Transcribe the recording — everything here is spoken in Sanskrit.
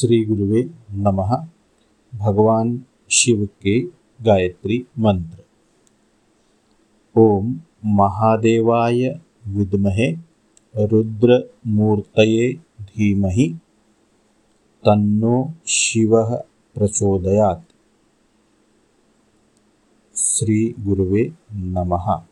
श्रीगुरुवे नमः। भगवान् शिवके गायत्रीमन्त्र ॐ महादेवाय विद्महे रुद्रमूर्तये धीमहि तन्नो शिवः प्रचोदयात्। श्रीगुरुवे नमः।